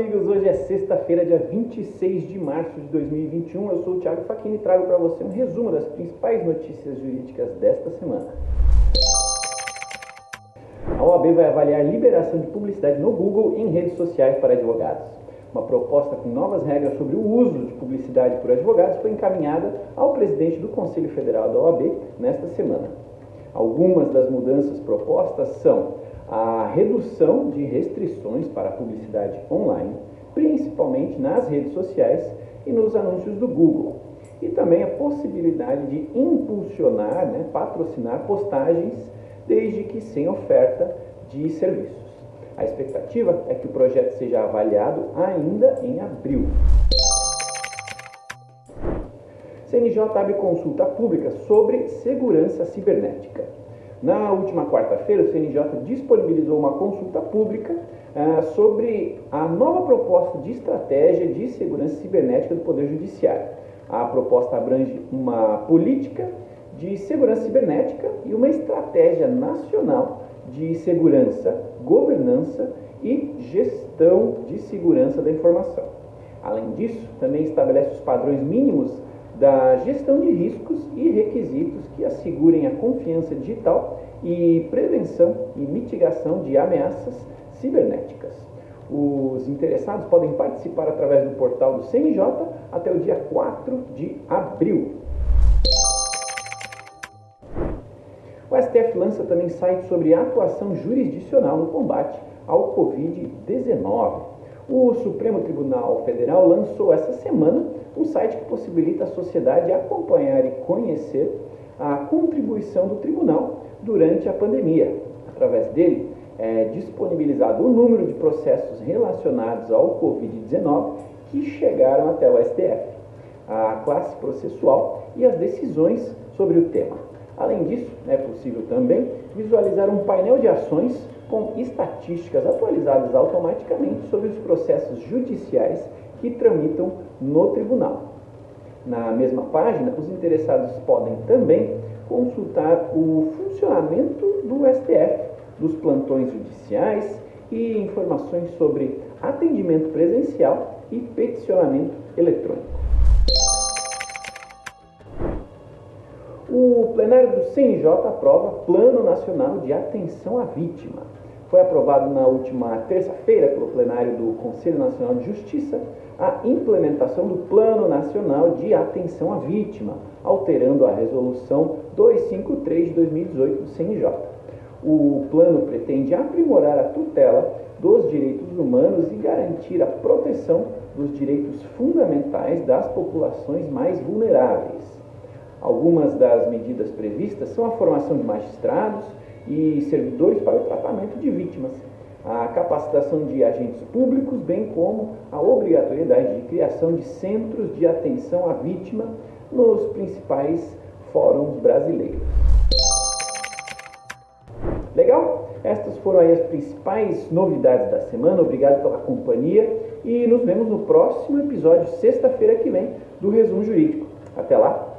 amigos! Hoje é sexta-feira, dia 26 de março de 2021. Eu sou o Thiago Faquini e trago para você um resumo das principais notícias jurídicas desta semana. A OAB vai avaliar liberação de publicidade no Google em redes sociais para advogados. Uma proposta com novas regras sobre o uso de publicidade por advogados foi encaminhada ao presidente do Conselho Federal da OAB nesta semana. Algumas das mudanças propostas são a redução de restrições para a publicidade online, principalmente nas redes sociais e nos anúncios do Google, e também a possibilidade de impulsionar, né, patrocinar postagens, desde que sem oferta de serviços. A expectativa é que o projeto seja avaliado ainda em abril. CNJ abre consulta pública sobre segurança cibernética. Na última quarta-feira, o CNJ disponibilizou uma consulta pública ah, sobre a nova proposta de estratégia de segurança cibernética do Poder Judiciário. A proposta abrange uma política de segurança cibernética e uma estratégia nacional de segurança, governança e gestão de segurança da informação. Além disso, também estabelece os padrões mínimos da gestão de riscos e requisitos que assegurem a confiança digital e prevenção e mitigação de ameaças cibernéticas. Os interessados podem participar através do portal do CNJ até o dia 4 de abril. O STF lança também site sobre atuação jurisdicional no combate ao Covid-19. O Supremo Tribunal Federal lançou essa semana um site que possibilita a sociedade acompanhar e conhecer a contribuição do tribunal durante a pandemia. Através dele, é disponibilizado o número de processos relacionados ao Covid-19 que chegaram até o STF, a classe processual e as decisões sobre o tema. Além disso, é possível também visualizar um painel de ações com estatísticas atualizadas automaticamente sobre os processos judiciais que tramitam no tribunal. Na mesma página, os interessados podem também consultar o funcionamento do STF, dos plantões judiciais e informações sobre atendimento presencial e peticionamento eletrônico. O plenário do CNJ aprova Plano Nacional de Atenção à Vítima. Foi aprovado na última terça-feira pelo plenário do Conselho Nacional de Justiça a implementação do Plano Nacional de Atenção à Vítima, alterando a Resolução 253 de 2018 do CNJ. O plano pretende aprimorar a tutela dos direitos humanos e garantir a proteção dos direitos fundamentais das populações mais vulneráveis. Algumas das medidas previstas são a formação de magistrados e servidores para o tratamento de vítimas, a capacitação de agentes públicos, bem como a obrigatoriedade de criação de centros de atenção à vítima nos principais fóruns brasileiros. Legal? Estas foram as principais novidades da semana. Obrigado pela companhia e nos vemos no próximo episódio, sexta-feira que vem, do Resumo Jurídico. Até lá!